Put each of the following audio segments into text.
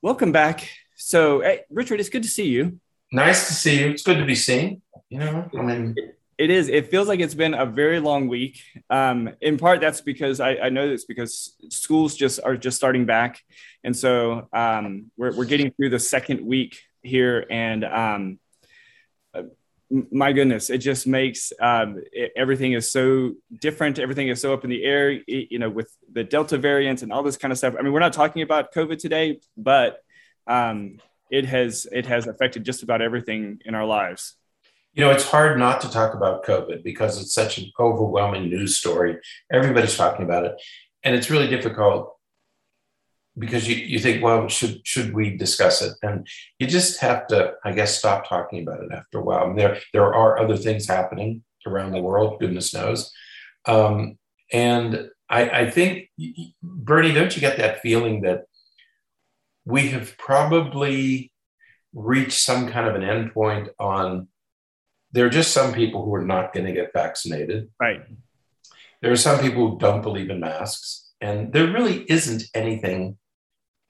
Welcome back. So, hey, Richard, it's good to see you. Nice to see you. It's good to be seen. You know, I mean, it is. It feels like it's been a very long week. Um, in part, that's because I, I know this because schools just are just starting back, and so um, we're we're getting through the second week here, and um, my goodness, it just makes um, it, everything is so different. Everything is so up in the air, it, you know, with the Delta variant and all this kind of stuff. I mean, we're not talking about COVID today, but um, it has it has affected just about everything in our lives. You know, it's hard not to talk about COVID because it's such an overwhelming news story. Everybody's talking about it, and it's really difficult because you, you think, well, should should we discuss it? And you just have to, I guess, stop talking about it after a while. I mean, there there are other things happening around the world, goodness knows. Um, and I, I think, Berney, don't you get that feeling that we have probably reached some kind of an endpoint on there are just some people who are not going to get vaccinated. Right. There are some people who don't believe in masks. And there really isn't anything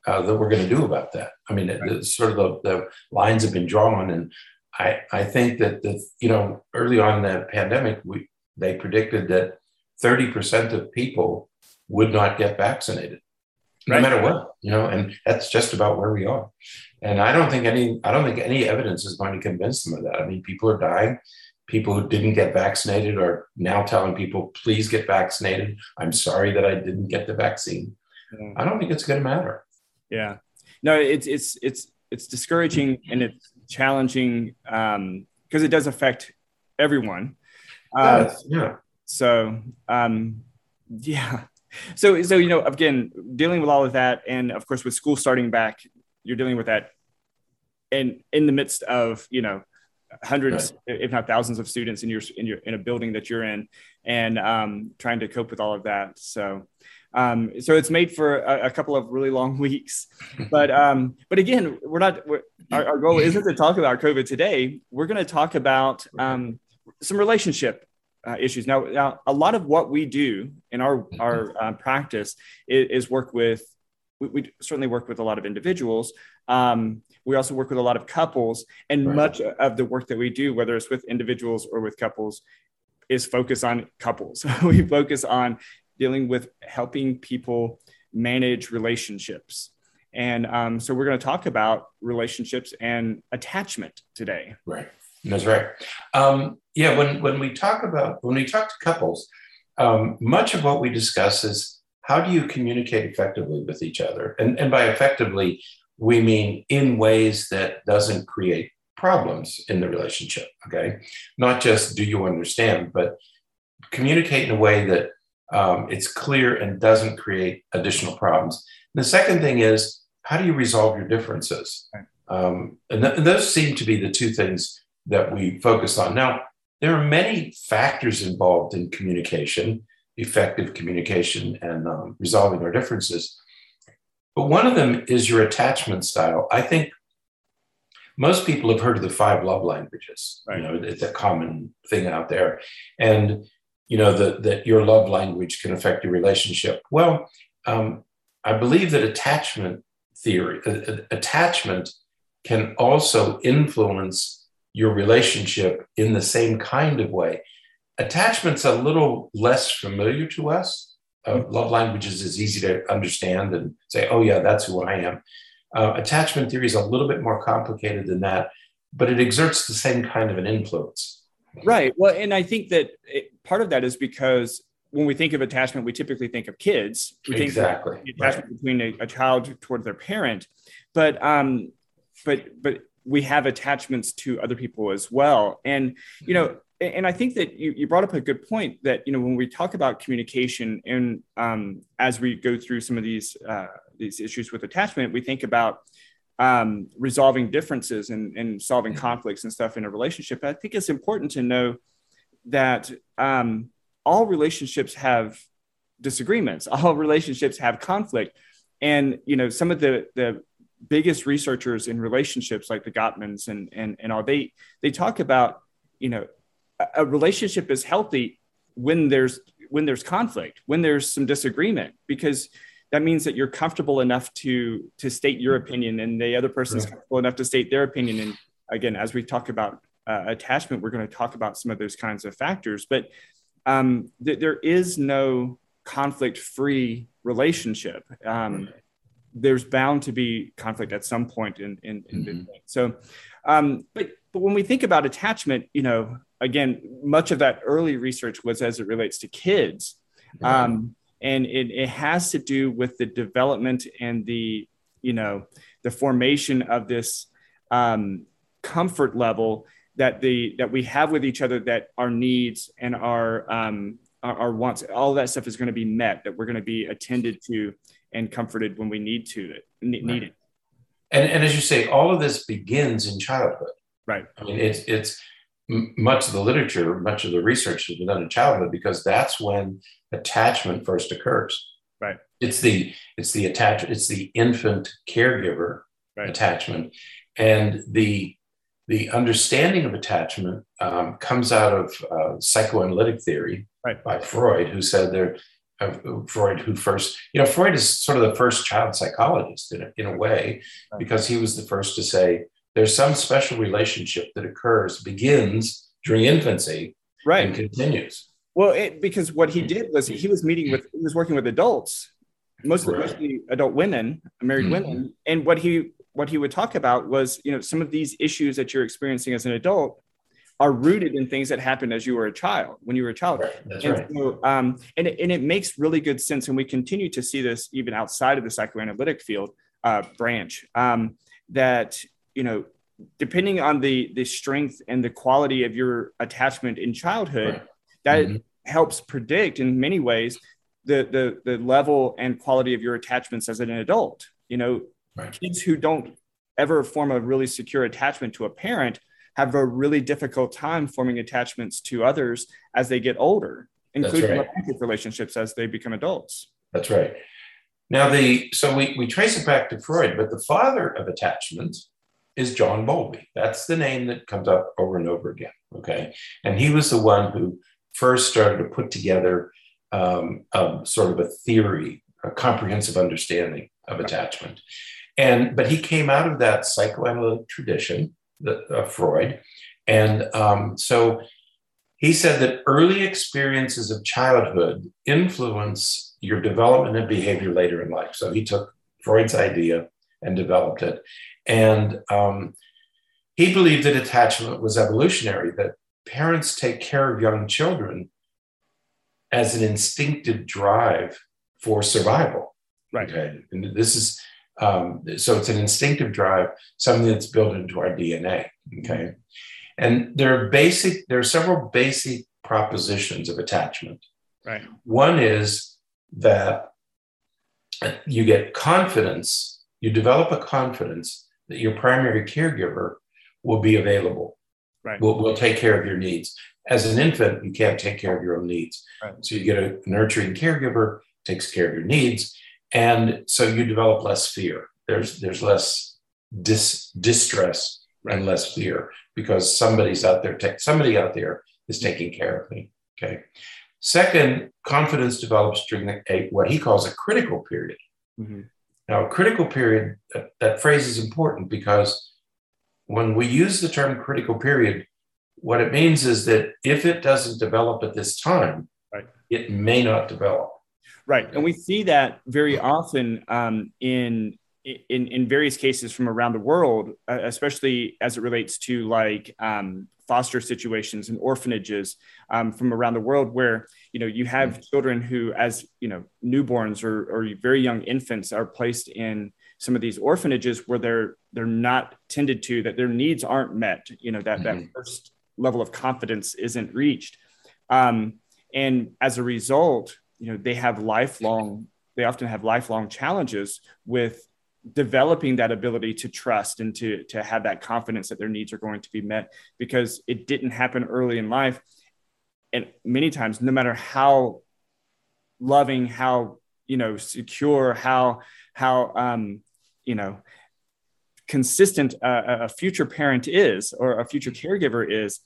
uh, that we're going to do about that. I mean, right. sort of the, the, lines have been drawn, and I, I think that the you know early on in the pandemic, we they predicted that thirty percent of people would not get vaccinated, no right. matter what, you know, and that's just about where we are. And I don't think any I don't think any evidence is going to convince them of that. I mean, people are dying. People who didn't get vaccinated are now telling people, please get vaccinated. I'm sorry that I didn't get the vaccine. I don't think it's going to matter. Yeah. No, it's it's it's it's discouraging and it's challenging um, because it does affect everyone. Uh, yeah. So um, yeah. So so you know again dealing with all of that and of course with school starting back, you're dealing with that, and in the midst of you know hundreds right. if not thousands of students in your in your in a building that you're in and um, trying to cope with all of that so um, so it's made for a, a, couple of really long weeks, but um, but again, we're not. We're, our, our, goal isn't to talk about COVID today. We're going to talk about um, some relationship uh, issues. Now, now, a lot of what we do in our our uh, practice is, is, work with. We, we, certainly work with a lot of individuals. Um, we also work with a lot of couples, and right. much of the work that we do, whether it's with individuals or with couples, is focus on couples. we focus on dealing with helping people manage relationships. And um, so we're going to talk about relationships and attachment today. Right. That's right. Um, yeah. When when we talk about when we talk to couples, um, much of what we discuss is how do you communicate effectively with each other, and and by effectively we mean in ways that doesn't create problems in the relationship. Okay, not just do you understand, but communicate in a way that um, it's clear and doesn't create additional problems. And the second thing is, how do you resolve your differences? Um, and, th- and those seem to be the two things that we focus on. Now, there are many factors involved in communication, effective communication, and um, resolving our differences. But one of them is your attachment style. I think most people have heard of the five love languages. Right. You know, it's a common thing out there. And you know that that your love language can affect your relationship. Well um, i believe that attachment theory uh, attachment can also influence your relationship in the same kind of way. Attachment's a little less familiar to us. Uh, love languages is easy to understand and say oh yeah that's who i am. Uh, attachment theory is a little bit more complicated than that but it exerts the same kind of an influence Right. Well, and I think that it, part of that is because when we think of attachment, we typically think of kids. We think exactly attachment right. between a, a, child toward their parent, but um, but but we have attachments to other people as well. And you know, and I think that you, you brought up a good point that you know when we talk about communication and um, as we go through some of these uh, these issues with attachment, we think about um, resolving differences and, and solving conflicts and stuff in a relationship. I think it's important to know that um, all relationships have disagreements. All relationships have conflict, and you know some of the the biggest researchers in relationships, like the Gottmans and and and all, they they talk about you know a, a relationship is healthy when there's when there's conflict, when there's some disagreement, because that means that you're comfortable enough to to state your opinion and the other person's right. comfortable enough to state their opinion. And again as we talk about uh, attachment we're going to talk about some of those kinds of factors but um, th- there is no conflict free relationship. Um, there's bound to be conflict at some point in in, in mm-hmm. so um, but but when we think about attachment you know again much of that early research was as it relates to kids. Um, and it, it has to do with the development and the you know the formation of this um, comfort level that the that we have with each other that our needs and our um, our, our wants all that stuff is going to be met that we're going to be attended to and comforted when we need to it need right. it and, and as you say all of this begins in childhood. Right. I mean it's it's much of the literature much of the research has been done in childhood because that's when attachment first occurs. Right. It's the it's the attach it's the infant caregiver right. attachment, and the the understanding of attachment um, comes out of uh, psychoanalytic theory right. by Freud, who said there. Uh, Freud, who first, you know, Freud is sort of the first child psychologist in a, in a way, because he was the first to say there's some special relationship that occurs, begins during infancy, right. and continues. Well, it, because what he did was he was meeting with he was working with adults, mostly, right. mostly adult women, married mm-hmm. women, and what he what he would talk about was you know some of these issues that you're experiencing as an adult are rooted in things that happened as you were a child when you were a child right. That's and right. So, um, and, it, and it makes really good sense and we continue to see this even outside of the psychoanalytic field uh, branch um, that you know depending on the the strength and the quality of your attachment in childhood right. that mm-hmm helps predict in many ways the, the, the level and quality of your attachments as an adult. You know, right. kids who don't ever form a really secure attachment to a parent have a really difficult time forming attachments to others as they get older, including right. romantic relationships as they become adults. That's right. Now, the so we, we trace it back to Freud, but the father of attachment is John Bowlby. That's the name that comes up over and over again. Okay. And he was the one who first started to put together um, a, sort of a theory, a comprehensive understanding of attachment. And but he came out of that psychoanalytic tradition, the, uh, Freud, and um, so he said that early experiences of childhood influence your development and behavior later in life. So he took Freud's idea and developed it, and um, he believed that attachment was evolutionary, that parents take care of young children as an instinctive drive for survival. Right. Okay. And this is um, so it's an instinctive drive, something that's built into our DNA. Okay. And there are basic, there are several basic propositions of attachment. Right. One is that you get confidence, you develop a confidence that your primary caregiver will be available Right. We'll, we'll take care of your needs. As an infant, you can't take care of your own needs. Right. So you get a nurturing caregiver, takes care of your needs. And so you develop less fear. There's there's less dis, distress right. and less fear because somebody's out there, ta- somebody out there is taking care of me. Okay. Second, confidence develops during the, a, what he calls a critical period. Mm-hmm. Now, a critical period, that, that phrase is important because when we use the term critical period, what it means is that if it doesn't develop at this time, right. it may not develop. Right, and we see that very often um, in in in various cases from around the world, uh, especially as it relates to like um, foster situations and orphanages um, from around the world, where you know you have mm-hmm. children who, as you know, newborns or or very young infants, are placed in some of these orphanages where they're they're not tended to that their needs aren't met you know that mm-hmm. that first level of confidence isn't reached um, and as a result you know they have lifelong they often have lifelong challenges with developing that ability to trust and to to have that confidence that their needs are going to be met because it didn't happen early in life and many times no matter how loving how you know secure how how um you know consistent uh, a future parent is or a future caregiver is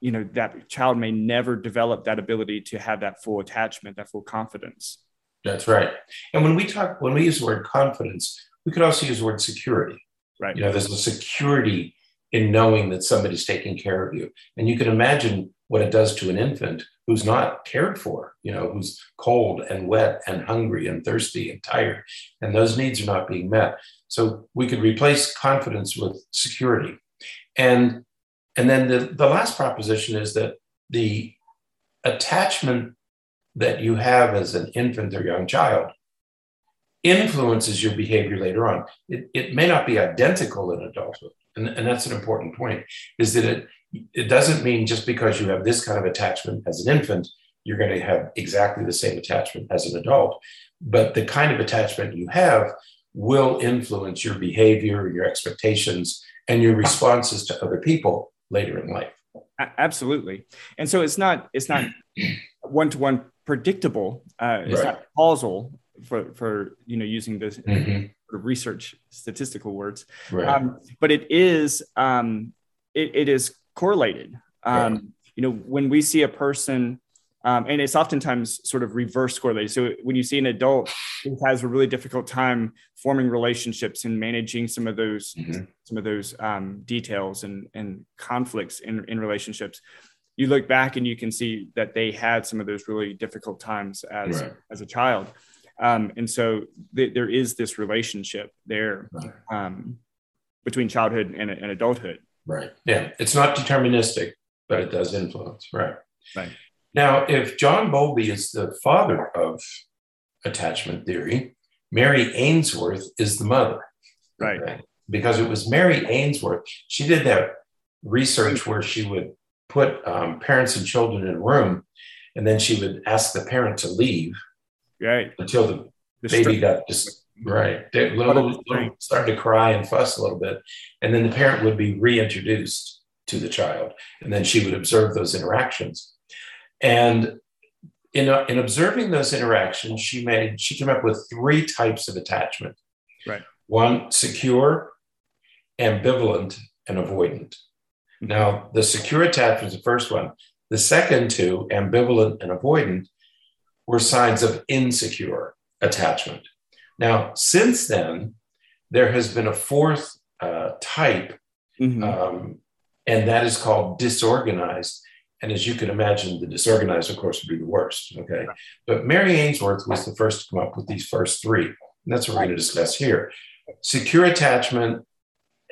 you know that child may never develop that ability to have that full attachment that full confidence That's right. And when we talk, when we use the word confidence, we could also use the word security. Right. You know, there's a security in knowing that somebody's taking care of you. And you can imagine what it does to an infant who's not cared for, you know, who's cold and wet and hungry and thirsty and tired, and those needs are not being met. So we could replace confidence with security. And and then the, the last proposition is that the attachment that you have as an infant or young child influences your behavior later on. It, it may not be identical in adulthood. And, and that's an important point, is that it, it doesn't mean just because you have this kind of attachment as an infant, you're going to have exactly the same attachment as an adult. But the kind of attachment you have will influence your behavior, your expectations, and your responses to other people later in life. Absolutely. And so it's not it's not one to one predictable. Uh, it's right. not causal for for you know using this mm-hmm. sort of research statistical words, right. um, but it is um, it, it is correlated. Um, right. You know, when we see a person, um, and it's oftentimes sort of reverse correlated. So when you see an adult who has a really difficult time forming relationships and managing some of those mm-hmm. some of those um, details and and conflicts in in relationships, you look back and you can see that they had some of those really difficult times as right. as a child. Um, and so th- there is this relationship there um, between childhood and, and adulthood. Right. Yeah. It's not deterministic, but it does influence. Right. Right. Now, if John Bowlby is the father of attachment theory, Mary Ainsworth is the mother. Right. Okay? Because it was Mary Ainsworth. She did that research where she would put um, parents and children in a room, and then she would ask the parent to leave. Right. Until the, the baby got just Right. They little, little, started to cry and fuss a little bit. And then the parent would be reintroduced to the child. And then she would observe those interactions. And in, uh, in observing those interactions, she made, she came up with three types of attachment. Right. One, secure, ambivalent, and avoidant. Mm-hmm. Now, the secure attachment is the first one. The second two, ambivalent and avoidant, were signs of insecure attachment. Now, since then, there has been a fourth uh, type, mm-hmm. um, and that is called disorganized. And as you can imagine, the disorganized, of course, would be the worst. Okay. But Mary Ainsworth was the first to come up with these first three. And that's what we're going to discuss here. Secure attachment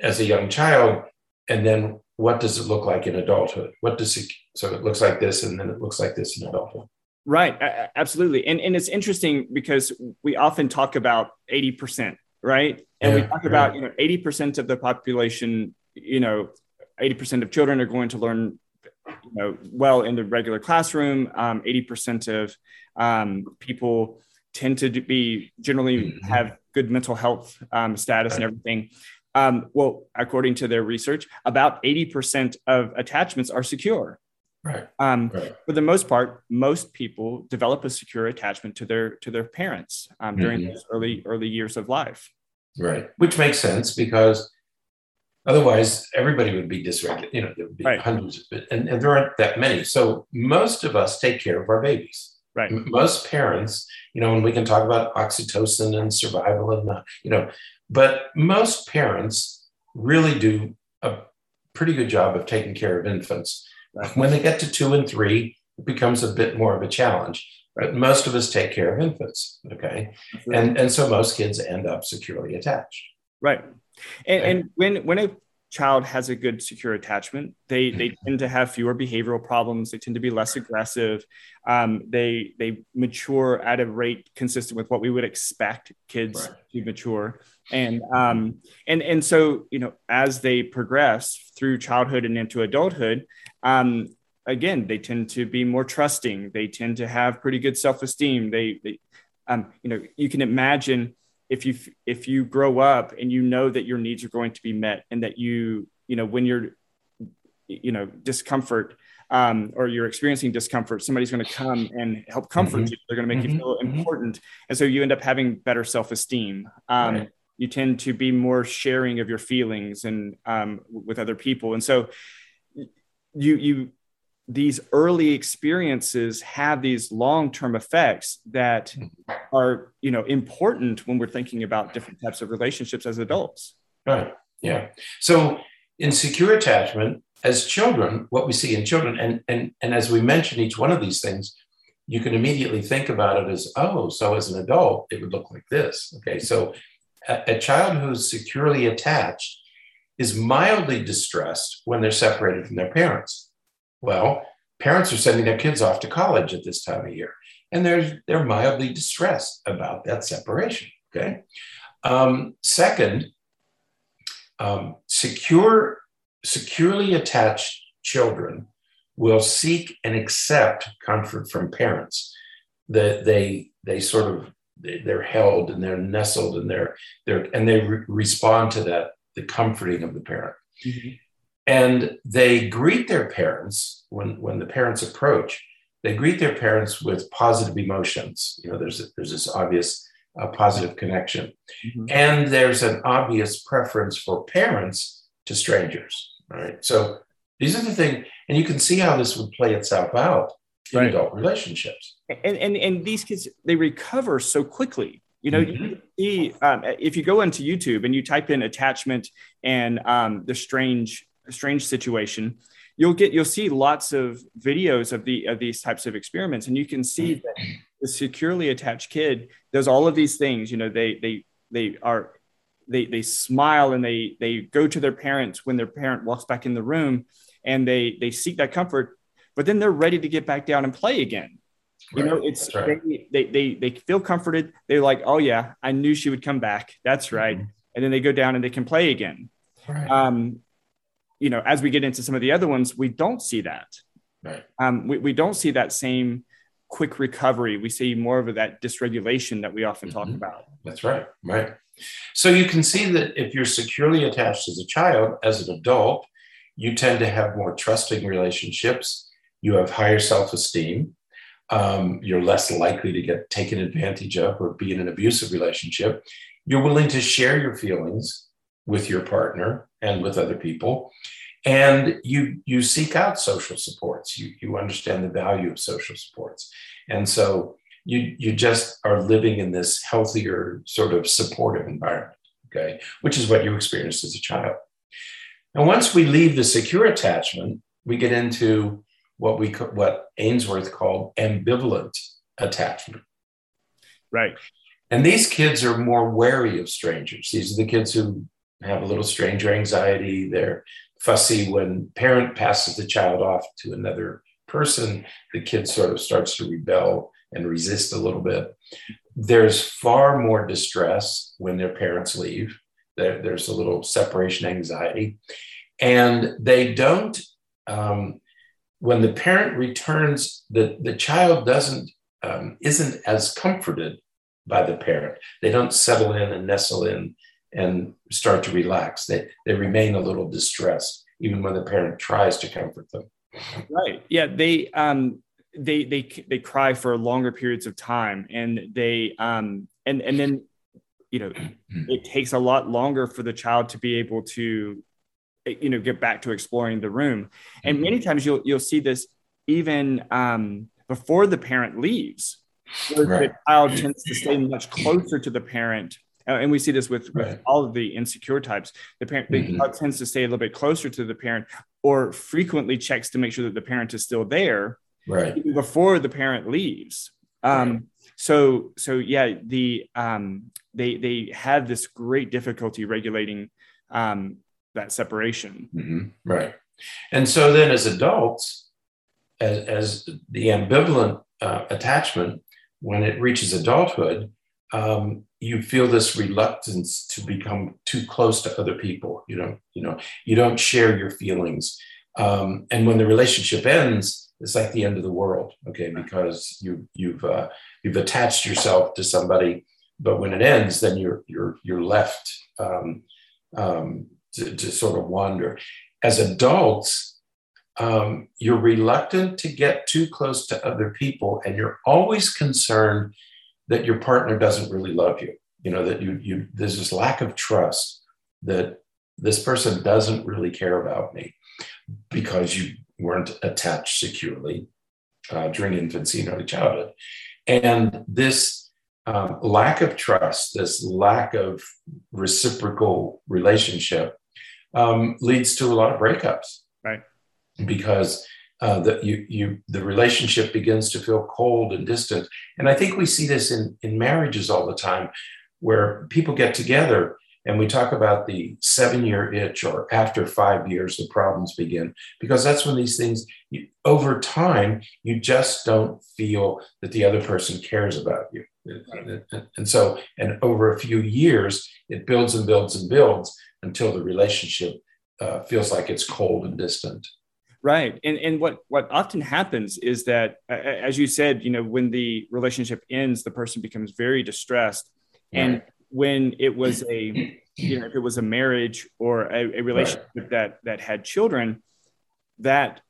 as a young child, and then what does it look like in adulthood? What does it, so it looks like this, and then it looks like this in adulthood. Right, absolutely, and and it's interesting because we often talk about eighty percent, right? And yeah, we talk about you know eighty percent of the population, you know, eighty percent of children are going to learn, you know, well in the regular classroom. Um, eighty percent of um, people tend to be generally mm-hmm. have good mental health um, status and everything. Um, well, according to their research, about 80% of attachments are secure. Right. Um, right. For the most part, most people develop a secure attachment to their to their parents um, during mm-hmm. those early early years of life. Right, which makes sense because otherwise everybody would be dysregulated. You know, there would be right. hundreds of and, and there aren't that many. So most of us take care of our babies. Right. Most parents, you know, and we can talk about oxytocin and survival and uh, you know, but most parents really do a pretty good job of taking care of infants when they get to two and three, it becomes a bit more of a challenge. But most of us take care of infants, okay? And, and so most kids end up securely attached. Right. And, and when, when a child has a good secure attachment, they, they mm-hmm. tend to have fewer behavioral problems. They tend to be less aggressive. Um, they, they mature at a rate consistent with what we would expect kids right. to mature. And, um, and, and so, you know, as they progress through childhood and into adulthood, um, again, they tend to be more trusting. They tend to have pretty good self-esteem. They, they um, you know, you can imagine if you if you grow up and you know that your needs are going to be met and that you you know when you're you know discomfort um, or you're experiencing discomfort somebody's going to come and help comfort mm-hmm. you they're going to make mm-hmm. you feel mm-hmm. important and so you end up having better self-esteem um, right. You tend to be more sharing of your feelings and um, with other people. And so you you these early experiences have these long-term effects that are you know important when we're thinking about different types of relationships as adults. Right. Yeah. So in secure attachment as children what we see in children and and and as we mention each one of these things you can immediately think about it as oh so as an adult it would look like this. Okay. So a, child who's securely attached is mildly distressed when they're separated from their parents well, parents are sending their kids off to college at this time of year, and they're, they're mildly distressed about that separation. Okay. Um, second, um, secure, securely attached children will seek and accept comfort from parents. That they they sort of they're held and they're nestled and they're they're and they re- respond to that the comforting of the parent. Mm-hmm. And they greet their parents when when the parents approach they greet their parents with positive emotions. You know there's there's this obvious uh, positive connection. Mm-hmm. and there's an obvious preference for parents to strangers right? So these are the things and you can see how this would play itself out in right. adult relationships and, and and these kids they recover so quickly you know, mm-hmm. you see, um, if you go into YouTube and you type in attachment and um, the strange strange situation, you'll get you'll see lots of videos of the of these types of experiments, and you can see that the securely attached kid does all of these things. You know, they they they are they they smile and they they go to their parents when their parent walks back in the room, and they they seek that comfort, but then they're ready to get back down and play again. You right. know, it's right. they, they they they feel comforted. They're like, oh yeah, I knew she would come back. That's right. Mm-hmm. And then they go down and they can play again. Right. Um, you know, as we get into some of the other ones, we don't see that. Right. Um, we, we don't see that same quick recovery. We see more of that dysregulation that we often mm-hmm. talk about. That's right. Right. So you can see that if you're securely attached as a child, as an adult, you tend to have more trusting relationships. You have higher self esteem. Um, you're less likely to get taken advantage of or be in an abusive relationship. You're willing to share your feelings with your partner and with other people and you you seek out social supports you you understand the value of social supports and so you you just are living in this healthier sort of supportive environment okay which is what you experienced as a child and once we leave the secure attachment we get into what we what ainsworth called ambivalent attachment right and these kids are more wary of strangers these are the kids who have a little stranger anxiety. They're fussy when parent passes the child off to another person. The kid sort of starts to rebel and resist a little bit. There's far more distress when their parents leave. There, there's a little separation anxiety. And they don't, um, when the parent returns, the, the child doesn't, um, isn't as comforted by the parent. They don't settle in and nestle in and start to relax. They, they remain a little distressed, even when the parent tries to comfort them. Right. Yeah. They, um, they, they, they cry for longer periods of time and they, um, and, and then, you know, it takes a lot longer for the child to be able to, you know, get back to exploring the room. And many times you'll, you'll see this even, um, before the parent leaves, right. the child tends to stay much closer to the parent uh, and we see this with, right. with all of the insecure types. The parent mm-hmm. the tends to stay a little bit closer to the parent, or frequently checks to make sure that the parent is still there, right before the parent leaves. Um, right. So so yeah, the um, they they have this great difficulty regulating um, that separation. Mm-hmm. Right, and so then as adults, as, as the ambivalent uh, attachment, when it reaches adulthood, um, you feel this reluctance to become too close to other people. You know, you know, you don't share your feelings, um, and when the relationship ends, it's like the end of the world. Okay, because you you've uh, you've attached yourself to somebody, but when it ends, then you're you're you're left um, um, to, to sort of wander. As adults, um, you're reluctant to get too close to other people, and you're always concerned that your partner doesn't really love you. You know, that you, you there's this lack of trust that this person doesn't really care about me because you weren't attached securely uh, during infancy and early childhood. And this um, lack of trust, this lack of reciprocal relationship um, leads to a lot of breakups. Right. Because uh, that you you the relationship begins to feel cold and distant, and I think we see this in in marriages all the time, where people get together and we talk about the seven year itch or after five years the problems begin because that's when these things over time you just don't feel that the other person cares about you and so and over a few years it builds and builds and builds until the relationship uh, feels like it's cold and distant. Right. And and what what often happens is that as you said you know when the relationship ends the person becomes very distressed. And when it was a you know if it was a marriage or a, a relationship right. that that had children that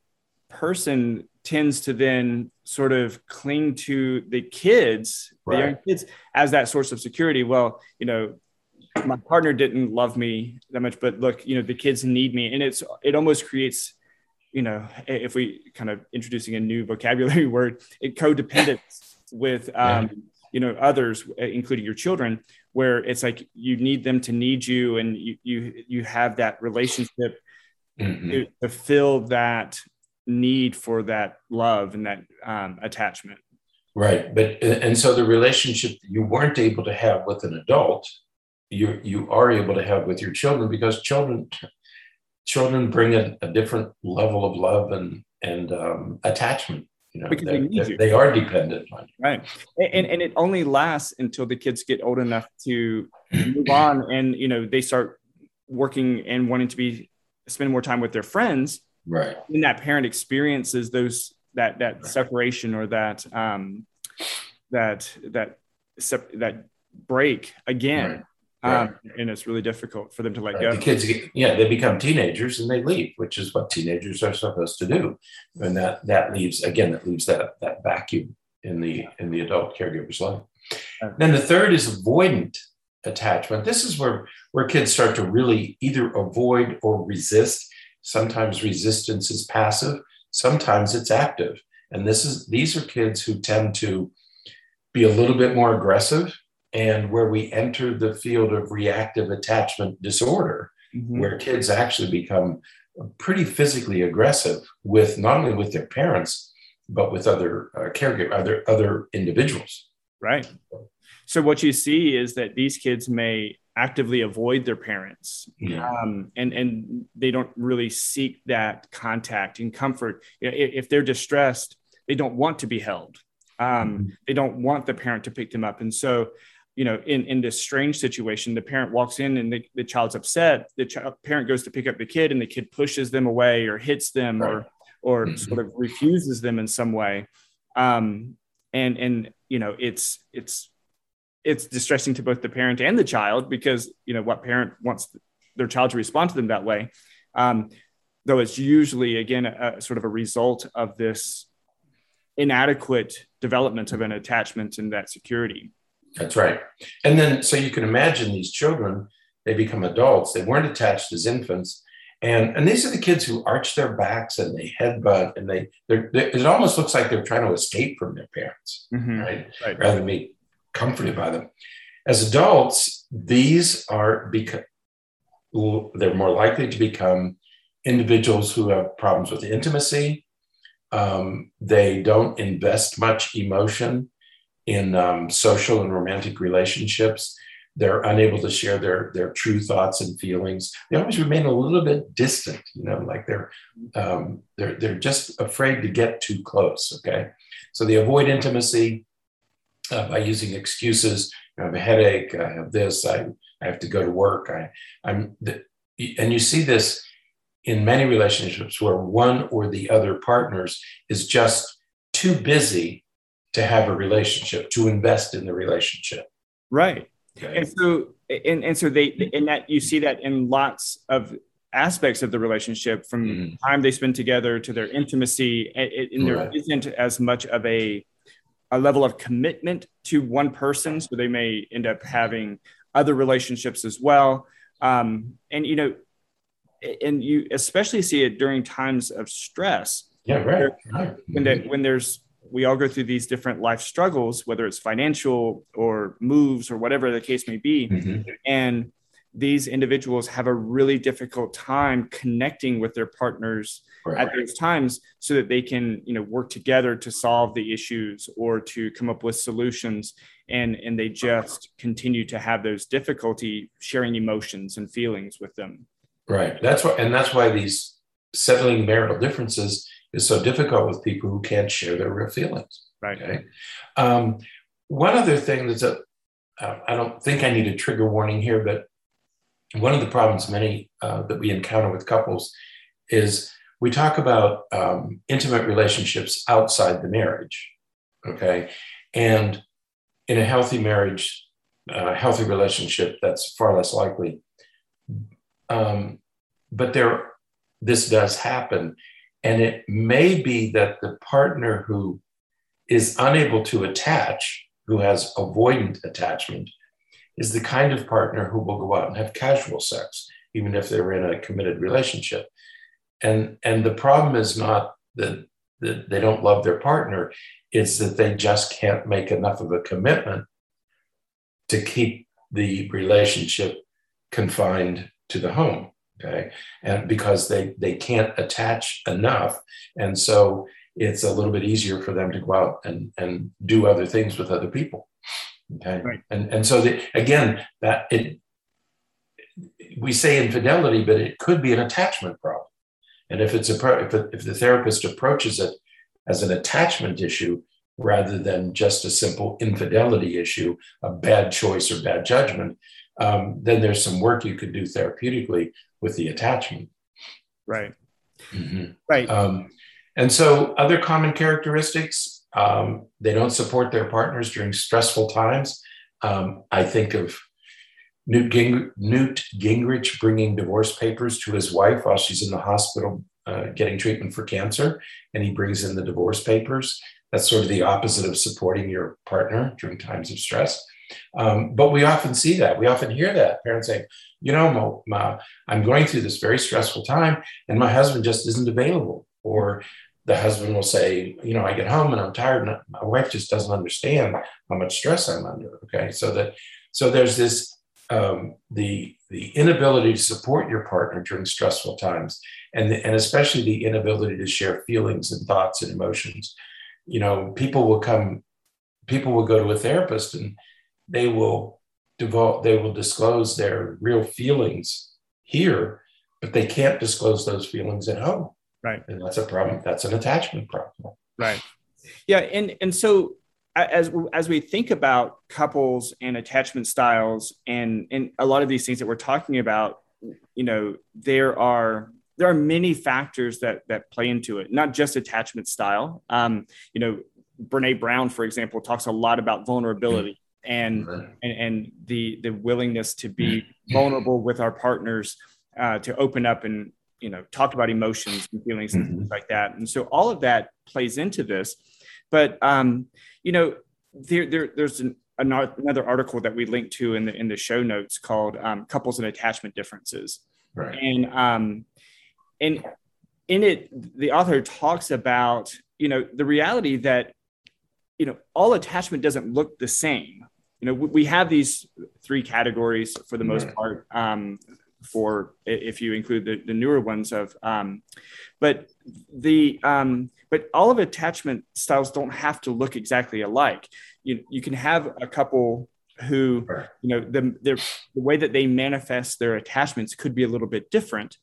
person tends to then sort of cling to the kids right. the young kids as that source of security well you know my partner didn't love me that much but look you know the kids need me and it's it almost creates you know, if we kind of introducing a new vocabulary word, it codependence with, um, yeah. you know, others, including your children, where it's like you need them to need you, and you you you have that relationship mm-hmm. to, to, fill that need for that love and that um, attachment. Right, but and so the relationship that you weren't able to have with an adult, you you are able to have with your children because children children bring a, a different level of love and and um, attachment. You know, because they, need you. they are dependent on you. Right, and and it only lasts until the kids get old enough to move on, and you know they start working and wanting to be spend more time with their friends. Right. And that parent experiences those that that right. separation or that um that that that break again. Right. Right. Um, and it's really difficult for them to let right. go. The kids, get, yeah, they become teenagers and they leave, which is what teenagers are supposed to do, and that that leaves again that leaves that that vacuum in the in the adult caregiver's life. Right. Then the third is avoidant attachment. This is where where kids start to really either avoid or resist. Sometimes resistance is passive, sometimes it's active, and this is these are kids who tend to be a little bit more aggressive and where we enter the field of reactive attachment disorder, mm-hmm. where kids actually become pretty physically aggressive with not only with their parents but with other uh, caregivers, other other individuals. Right. So what you see is that these kids may actively avoid their parents, yeah. um, and and they don't really seek that contact and comfort. You know, if, if they're distressed, they don't want to be held. Um, mm-hmm. They don't want the parent to pick them up, and so you know, in, in this strange situation, the parent walks in and the, the child's upset. The child, parent goes to pick up the kid and the kid pushes them away or hits them right. or, or mm-hmm. sort of refuses them in some way. Um, and, and, you know, it's, it's, it's distressing to both the parent and the child because, you know, what parent wants their child to respond to them that way. Um, though it's usually, again, a, a sort of a result of this inadequate development of an attachment and that security. That's right. And then, so you can imagine these children, they become adults. They weren't attached as infants. And, and these are the kids who arch their backs and they headbutt and they, they're, they, it almost looks like they're trying to escape from their parents, mm-hmm. right? right? Rather than be comforted by them. As adults, these are because they're more likely to become individuals who have problems with intimacy. Um, they don't invest much emotion in um, social and romantic relationships. They're unable to share their, their true thoughts and feelings. They always remain a little bit distant, you know, like they're, um, they're, they're just afraid to get too close. Okay. So they avoid intimacy uh, by using excuses. I have a headache. I have this. I, I have to go to work. I, I'm, the, and you see this in many relationships where one or the other partners is just too busy to have a relationship, to invest in the relationship. Right. Okay. And so, and, and so they, and that you see that in lots of aspects of the relationship from mm-hmm. time they spend together to their intimacy. And, and there right. not as much of a, a level of commitment to one person. So they may end up having other relationships as well. Um, and, you know, and you especially see it during times of stress. Yeah, right. right. When, the, when there's we all go through these different life struggles, whether it's financial or moves or whatever the case may be, mm-hmm. and these individuals have a really difficult time connecting with their partners right. at those times so that they can you know work together to solve the issues or to come up with solutions and and they just continue to have those difficulty sharing emotions and feelings with them. Right. That's why and that's why these settling marital differences is so difficult with people who can't share their real feelings. Right. Okay? Um, one other thing that's a uh, I don't think I need a trigger warning here, but one of the problems many uh, that we encounter with couples is we talk about um, intimate relationships outside the marriage okay? And in a healthy marriage a uh, healthy relationship that's far less likely. Um, but there this does happen. And it may be that the partner who is unable to attach who has avoidant attachment is the kind of partner who will go out and have casual sex, even if they're in a committed relationship. And, and the problem is not that, that they don't love their partner, it's that they just can't make enough of a commitment to keep the relationship confined to the home. Okay. And because they, they can't attach enough. And so it's a little bit easier for them to go out and, and do other things with other people. Okay. Right. And, and so the, again, that it, we say infidelity, but it could be an attachment problem. And if it's a, if, if the therapist approaches it as an attachment issue rather than just a simple infidelity issue, a bad choice or bad judgment, um, then there's some work you could do therapeutically with the attachment. Right. Mm-hmm. Right. Um, and so, other common characteristics um, they don't support their partners during stressful times. Um, I think of Newt, Ging- Newt, Gingrich bringing divorce papers to his wife while she's in the hospital uh, getting treatment for cancer, and he brings in the divorce papers. That's sort of the opposite of supporting your partner during times of stress. Um, but we often see that. We often hear that parents saying, you know, Ma, I'm going through this very stressful time, and my husband just isn't available. Or the husband will say, you know, I get home and I'm tired, and my wife just doesn't understand how much stress I'm under. Okay, so that so there's this um, the the inability to support your partner during stressful times, and the, and especially the inability to share feelings and thoughts and emotions. You know, people will come, people will go to a therapist and they will devote, they will disclose their real feelings here, but they can't disclose those feelings at home Right. And that's a problem. That's an attachment problem. Right. Yeah. And, and so as, as we think about couples and attachment styles and, and a lot of these things that we're talking about, you know, there are, there are many factors that, that play into it, not just attachment style. Um, you know, Brene Brown, for example, talks a lot about vulnerability and, and, and the, the willingness to be vulnerable with our partners, uh, to open up and, you know talked about emotions and feelings and mm-hmm. things like that and so all of that plays into this but um you know there, there there's an, another article that we linked to in the in the show notes called um, couples and attachment differences. Right. And um and in it the author talks about you know the reality that you know all attachment doesn't look the same. You know we have these three categories for the most right. part um, for if you include the, the newer ones of um, but the um, but all of attachment styles don't have to look exactly alike. You, you can have a couple who you know the, the way that they manifest their attachments could be a little bit different.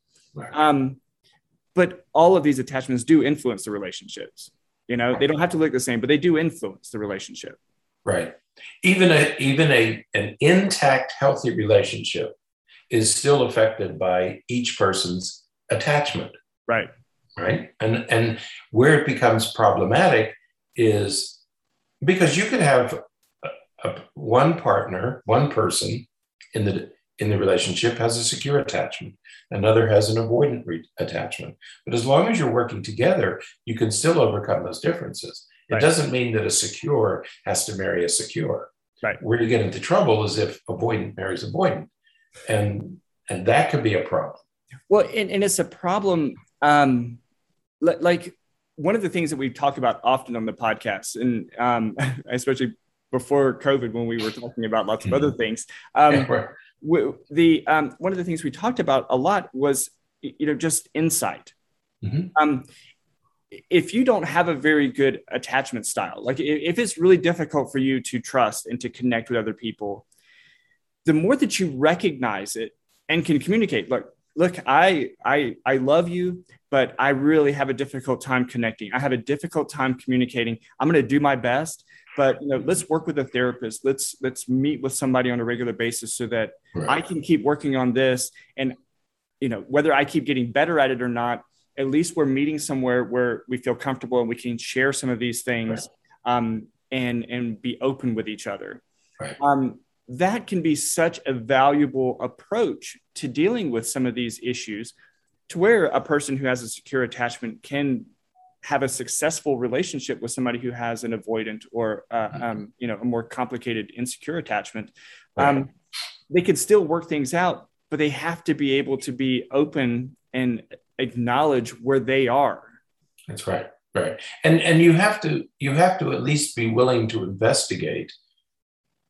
Um, but all of these attachments do influence the relationships. You know they don't have to look the same but they do influence the relationship. Right. Even a even a an intact healthy relationship is still affected by each person's attachment. Right. Right. And and where it becomes problematic is because you could have a, a, one partner, one person in the in the relationship has a secure attachment, another has an avoidant re- attachment. But as long as you're working together, you can still overcome those differences. It right. doesn't mean that a secure has to marry a secure. Right. Where you get into trouble is if avoidant marries avoidant and and that could be a problem Well, and, and it's a problem. Um, like one of the things that we talk about often on the podcast, and um, especially before COVID, when we were talking about lots of other mm-hmm. things, um, yeah, the um, one of the things we talked about a lot was you know just insight. Mm-hmm. Um, if you don't have a very good attachment style, like if it's really difficult for you to trust and to connect with other people, the more that you recognize it and can communicate, look, look, I I I love you, but I really have a difficult time connecting. I have a difficult time communicating. I'm going to do my best, but you know, let's work with a therapist. Let's let's meet with somebody on a regular basis so that right. I can keep working on this and you know, whether I keep getting better at it or not, at least we're meeting somewhere where we feel comfortable and we can share some of these things right. um, and and be open with each other. Right. Um, that can be such a valuable approach to dealing with some of these issues to where a person who has a secure attachment can have a successful relationship with somebody who has an avoidant or uh, mm-hmm. um, you know a more complicated insecure attachment right. um, they can still work things out but they have to be able to be open and acknowledge where they are. That's right. Right. And and you have to you have to at least be willing to investigate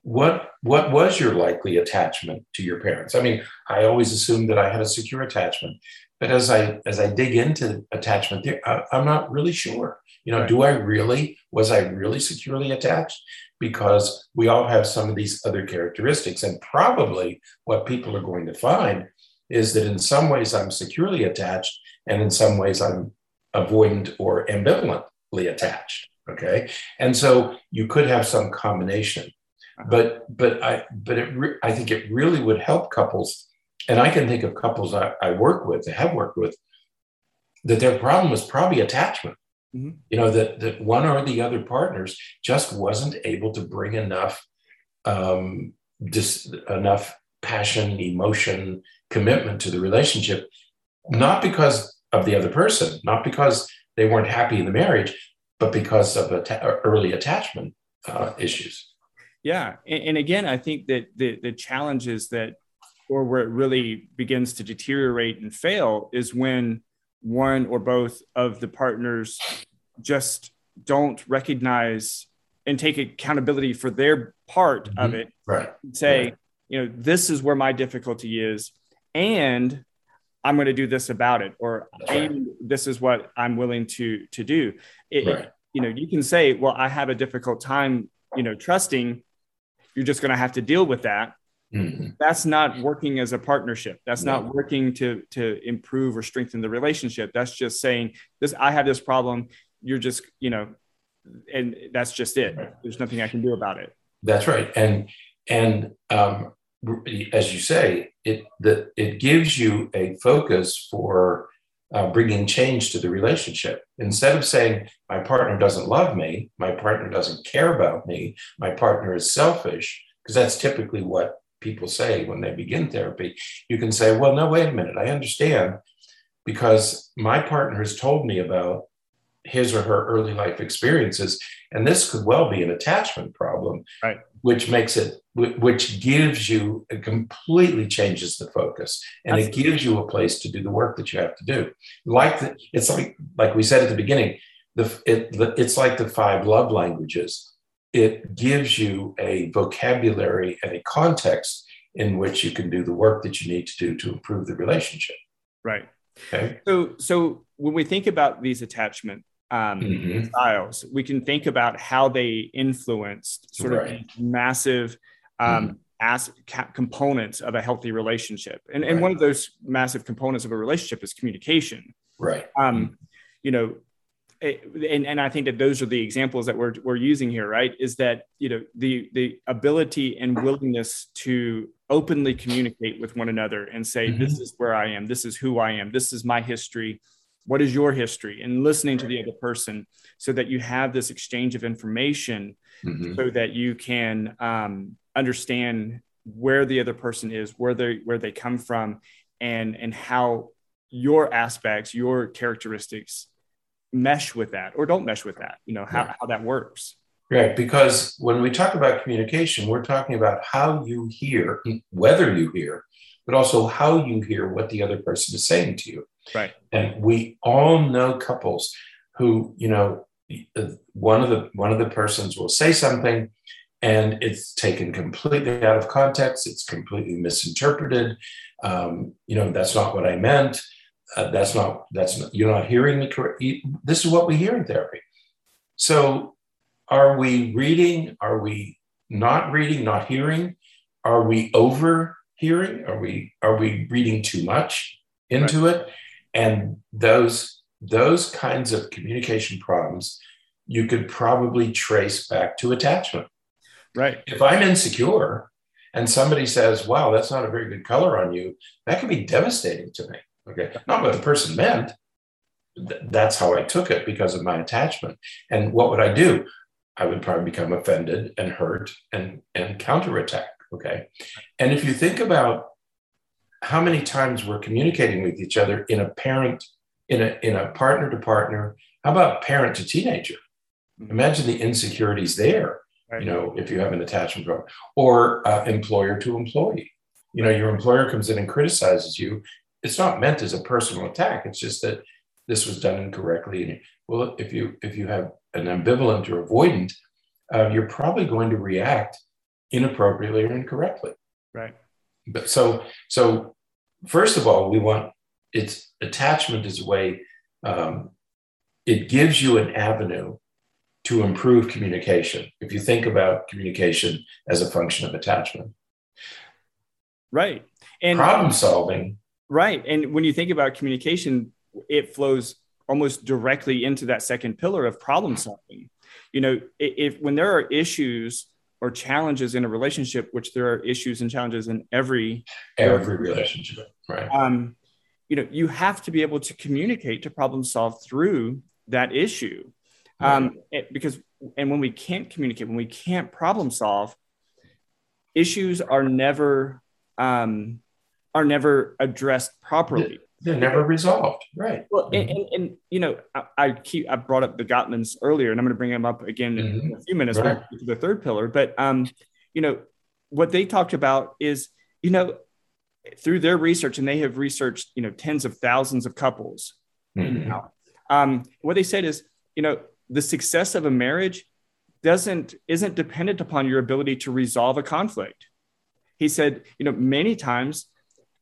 what what was your likely attachment to your parents? I mean i always assumed that i had a secure attachment but as i as i dig into attachment there I, am not really sure. You know right. do i really was i really securely attached? Because we all have some of these other characteristics. And probably what people are going to find is that in some ways i'm securely attached and in some ways i'm avoidant or ambivalently attached okay? And so you could have some combination. Uh-huh. But but I but it re- I think it really would help couples, and I can think of couples I, I work with, I have worked with, that their problem was probably attachment. Mm-hmm. You know that that one or the other partners just wasn't able to bring enough um, just enough passion, emotion, commitment to the relationship, not because of the other person, not because they weren't happy in the marriage, but because of atta- early attachment uh, issues. Yeah, and, and again, I think that the the challenge is that, or where it really begins to deteriorate and fail, is when one or both of the partners just don't recognize and take accountability for their part mm-hmm. of it. Right. Say, right. you know, this is where my difficulty is, and I'm going to do this about it, or right. this is what I'm willing to to do. It, right. You know, you can say, well, I have a difficult time, you know, trusting, you're just going to have to deal with that mm-hmm. that's not working as a partnership that's no. not working to to improve or strengthen the relationship that's just saying this i have this problem you're just you know and that's just it right. there's nothing i can do about it that's right and and um, as you say it that it gives you a focus for uh, bringing change to the relationship. Instead of saying, my partner doesn't love me, my partner doesn't care about me, my partner is selfish, because that's typically what people say when they begin therapy, you can say, well, no, wait a minute, I understand because my partner has told me about his or her early life experiences and this could well be an attachment problem right. which makes it which gives you it completely changes the focus and it gives you a place to do the work that you have to do. Like the, it's like like we said at the beginning the it, the, it's like the five love languages it gives you a vocabulary and a context in which you can do the work that you need to do to improve the relationship right okay so so when we think about these attachment um, mm-hmm. styles, we can think about how they influenced sort right. of massive um, mm-hmm. as components of a healthy relationship. And, right. and one of those massive components of a relationship is communication. Right. Um, mm-hmm. You know, and, and I think that those are the examples that we're, we're using here, right? Is that, you know, the, the ability and willingness to openly communicate with one another and say, mm-hmm. this is where I am, this is who I am, this is my history, what is your history and listening to the other person so that you have this exchange of information mm-hmm. so that you can um, understand where the other person is where they where they come from and and how your aspects your characteristics mesh with that or don't mesh with that you know how, how that works right because when we talk about communication we're talking about how you hear whether you hear but also how you hear what the other person is saying to you. Right. And we all know couples who, you know, one of the one of the persons will say something and it's taken completely out of context it's completely misinterpreted um, you know that's not what i meant uh, that's not that's not, you're not hearing the correct this is what we hear in therapy. So are we reading are we not reading not hearing? Are we over hearing are we are we reading too much into right. it? And those those kinds of communication problems you could probably trace back to attachment. Right. If i'm insecure and somebody says wow that's not a very good color on you that can be devastating to me okay not what the person meant that's how i took it because of my attachment and what would i do i would probably become offended and hurt and and counterattack Okay. And if you think about how many times we're communicating with each other in a parent, in a, in a partner to partner, how about parent to teenager? Mm-hmm. Imagine the insecurities there, right. you know, if you have an attachment problem, or uh, employer to employee. You know, your employer comes in and criticizes you. It's not meant as a personal attack. It's just that this was done incorrectly. And well, if you if you have an ambivalent or avoidant, uh, you're probably going to react inappropriately or incorrectly. Right. But so so first of all, we want its attachment is a way um, it gives you an avenue to improve communication. If you think about communication as a function of attachment. Right. And problem solving. Right. And when you think about communication, it flows almost directly into that second pillar of problem solving. You know, if when there are issues or challenges in a relationship, which there are issues and challenges in every every relationship, right? Um, you know, you have to be able to communicate to problem solve through that issue, um, it, because and when we can't communicate, when we can't problem solve, issues are never um, are never addressed properly. They're never resolved, right? Well, mm-hmm. and, and, and, you know, I, I, keep I brought up the Gottmans earlier, and I'm going to bring them up again mm-hmm. in a few minutes right. to the third pillar. But um, you know, what they talked about is, you know, through their research, and they have researched, you know, tens of thousands of couples. Mm-hmm. Now, um, what they said is, you know, the success of a marriage doesn't isn't dependent upon your ability to resolve a conflict. He said, you know, many times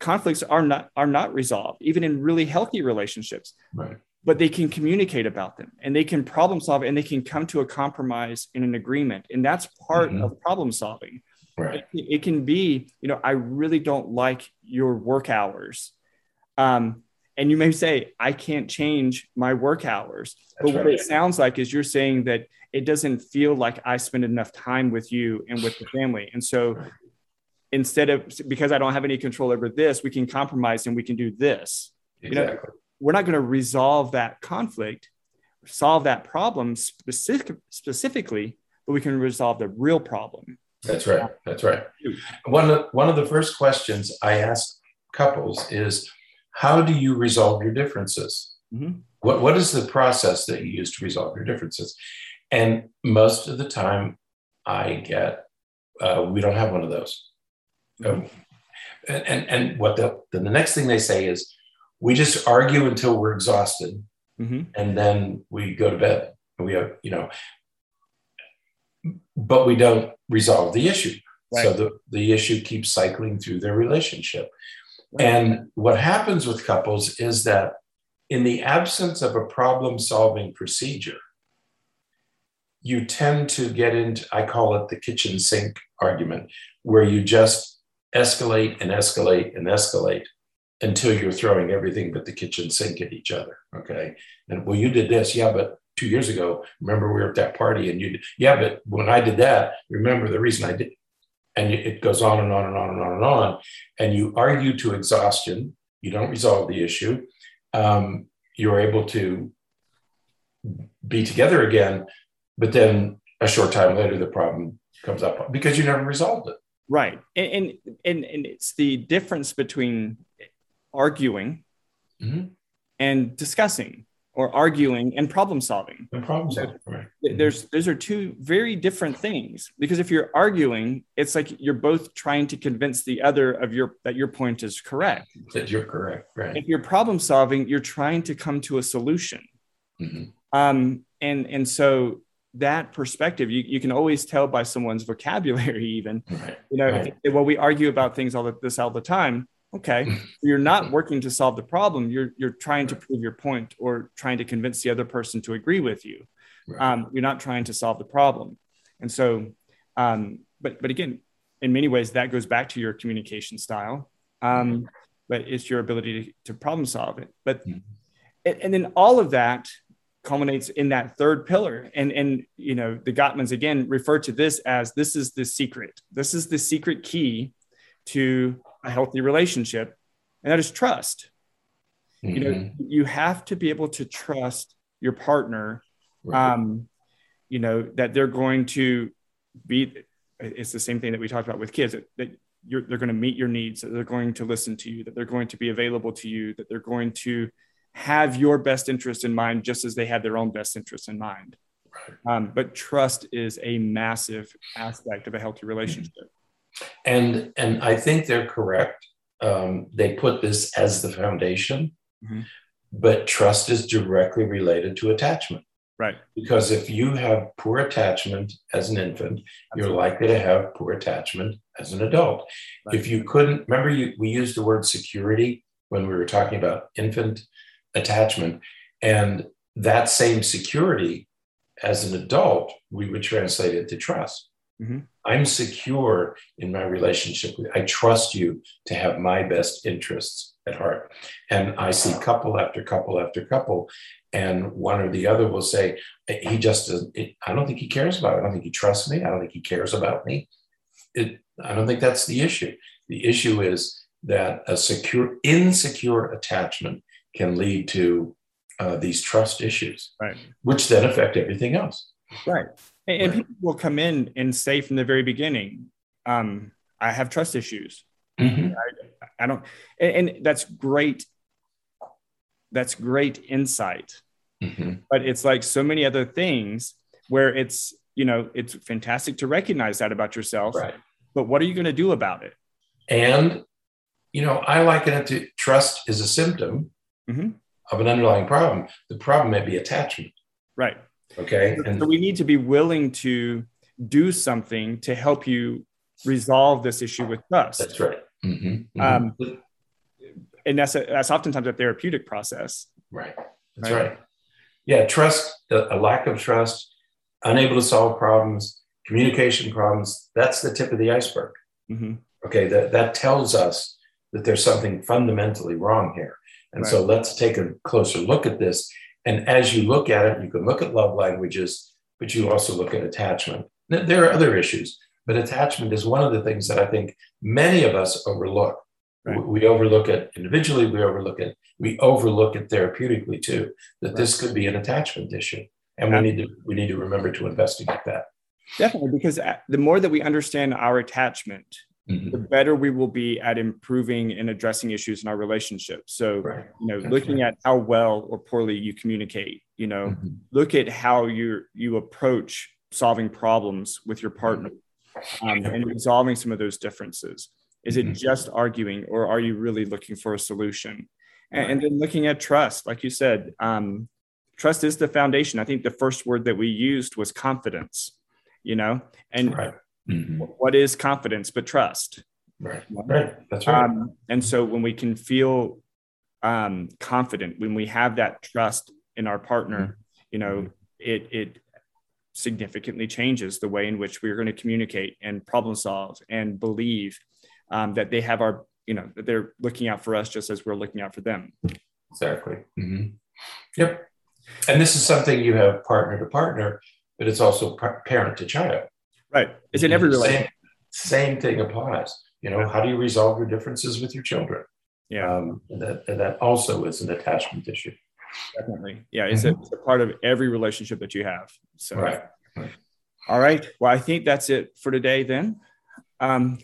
conflicts are not are not resolved even in really healthy relationships. Right. But they can communicate about them and they can problem solve and they can come to a compromise in an agreement and that's part mm-hmm. of problem solving. Right. It, it, can be you know i really don't like your work hours. Um, and you may say i can't change my work hours. That's but what right. it sounds like is you're saying that it doesn't feel like i spend enough time with you and with the family. And so right instead of because I don't have any control over this, we can compromise and we can do this. Exactly. You know, we're not going to resolve that conflict, solve that problem specific, specifically, but we can resolve the real problem. That's right. That's right. One of, one of the first questions I ask couples is how do you resolve your differences? Mm-hmm. What, what is the process that you use to resolve your differences? And most of the time, I get, uh, we don't have one of those. And, and, and what the, then the next thing they say is, we just argue until we're exhausted, mm-hmm. and then we go to bed. We have, you know, but we don't resolve the issue. Right. So the, the issue keeps cycling through their relationship. Right. And what happens with couples is that in the absence of a problem solving procedure, you tend to get into, I call it the kitchen sink argument, where you just escalate and escalate and escalate until you're throwing everything but the kitchen sink at each other. Okay. And well, you did this. Yeah, but two years ago, remember we were at that party and you, did, yeah, but when I did that, remember the reason I did. And it goes on and on and on and on and on. And you argue to exhaustion. You don't resolve the issue. Um, you're able to be together again, but then a short time later, the problem comes up because you never resolved it. Right. And, and, and it's the difference between arguing mm-hmm. and discussing. or arguing and problem solving. And problem solving, right. There's those are two very different things because if you're arguing, it's like you're both trying to convince the other of your that your point is correct. That you're correct, right. If you're problem solving, you're trying to come to a solution. Mm-hmm. Um, and and so that perspective you, you can always tell by someone's vocabulary even right. you know right. well we argue about things all the, this all the time okay you're not working to solve the problem you're you're trying to prove your point or trying to convince the other person to agree with you right. um, you're not trying to solve the problem and so um, but but again in many ways that goes back to your communication style um, but it's your ability to, to problem solve it but mm-hmm. and, and then all of that culminates in that third pillar and and you know the gottmans again refer to this as this is the secret this is the secret key to a healthy relationship and that is trust mm-hmm. you know mm-hmm. you have to be able to trust your partner right. um you know that they're going to be it's the same thing that we talked about with kids that, that they're going to meet your needs that they're going to listen to you that they're going to be available to you that they're going to have your best interest in mind just as they had their own best interest in mind. Right. Um, but trust is a massive aspect of a healthy relationship. And and I think they're correct. Um, they put this as the foundation, mm-hmm. but trust is directly related to attachment. Right. Because if you have poor attachment as an infant, Absolutely. you're likely to have poor attachment as an adult. Right. If you couldn't remember, you, we used the word security when we were talking about infant attachment. And that same security as an adult, we would translate it to trust. Mm-hmm. I'm secure in my relationship. I trust you to have my best interests at heart. And I see couple after couple after couple, and one or the other will say, he just doesn't, I don't think he cares about it. I don't think he trusts me. I don't think he cares about me. It, I don't think that's the issue. The issue is that a secure, insecure attachment can lead to uh, these trust issues, right. which then affect everything else. Right. And, and people will come in and say from the very beginning, um, I have trust issues. Mm-hmm. I, I, don't, and, and, that's great. That's great insight. Mm-hmm. But it's like so many other things where it's, you know, it's fantastic to recognize that about yourself. Right. But what are you going to do about it? And, you know, I liken it to trust is a symptom mm-hmm. of an underlying problem. The problem may be attachment. Right. Okay. And so we need to be willing to do something to help you resolve this issue with trust. That's right. Mm-hmm. Mm-hmm. Um, and that's a, that's oftentimes a therapeutic process. Right. That's right. right. Yeah. Trust, a, a lack of trust, unable to solve problems, communication problems. That's the tip of the iceberg. Mm-hmm. Okay. That, that tells us that there's something fundamentally wrong here. And right. so let's take a closer look at this. And as you look at it, you can look at love languages, but you also look at attachment. There are other issues, but attachment is one of the things that I think many of us overlook. Right. We overlook it individually, we overlook it, we overlook it therapeutically too, that right. this could be an attachment issue. And we need to we need to remember to investigate that. Definitely, because uh, the more that we understand our attachment, mm-hmm. the better we will be at improving and addressing issues in our relationship. So, right. you know, That's looking right. at how well or poorly you communicate, you know, mm-hmm. look at how you you approach solving problems with your partner mm-hmm. um, and resolving some of those differences. Is it mm-hmm. just arguing, or are you really looking for a solution? And, and then looking at trust, like you said, um, trust is the foundation. I think the first word that we used was confidence. You know, and right. Mm-hmm. What is confidence but trust? Right. Right. That's right. Um, and so when we can feel um, confident, when we have that trust in our partner, mm-hmm. you know, mm-hmm. it it significantly changes the way in which we're going to communicate and problem solve and believe um, that they have our, you know, that they're looking out for us just as we're looking out for them. Exactly. Mm-hmm. Yep. And this is something you have partner to partner, but it's also parent to child. Right. It's in every relationship. Same, same thing applies. You know, how do you resolve your differences with your children? Yeah. Um, and that, and that also is an attachment issue. Definitely. Yeah. It's, mm-hmm. a, it's, a, part of every relationship that you have. So, right. All right. Well, I think that's it for today then. Um,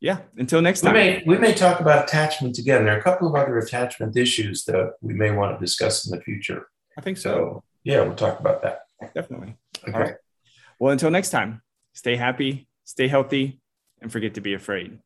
yeah. Until next time. We may, we may talk about attachment again. There are a couple of other attachment issues that we may want to discuss in the future. I think so. So yeah, we'll talk about that. Definitely. Okay. All right. Well, until next time, stay happy, stay healthy, and forget to be afraid.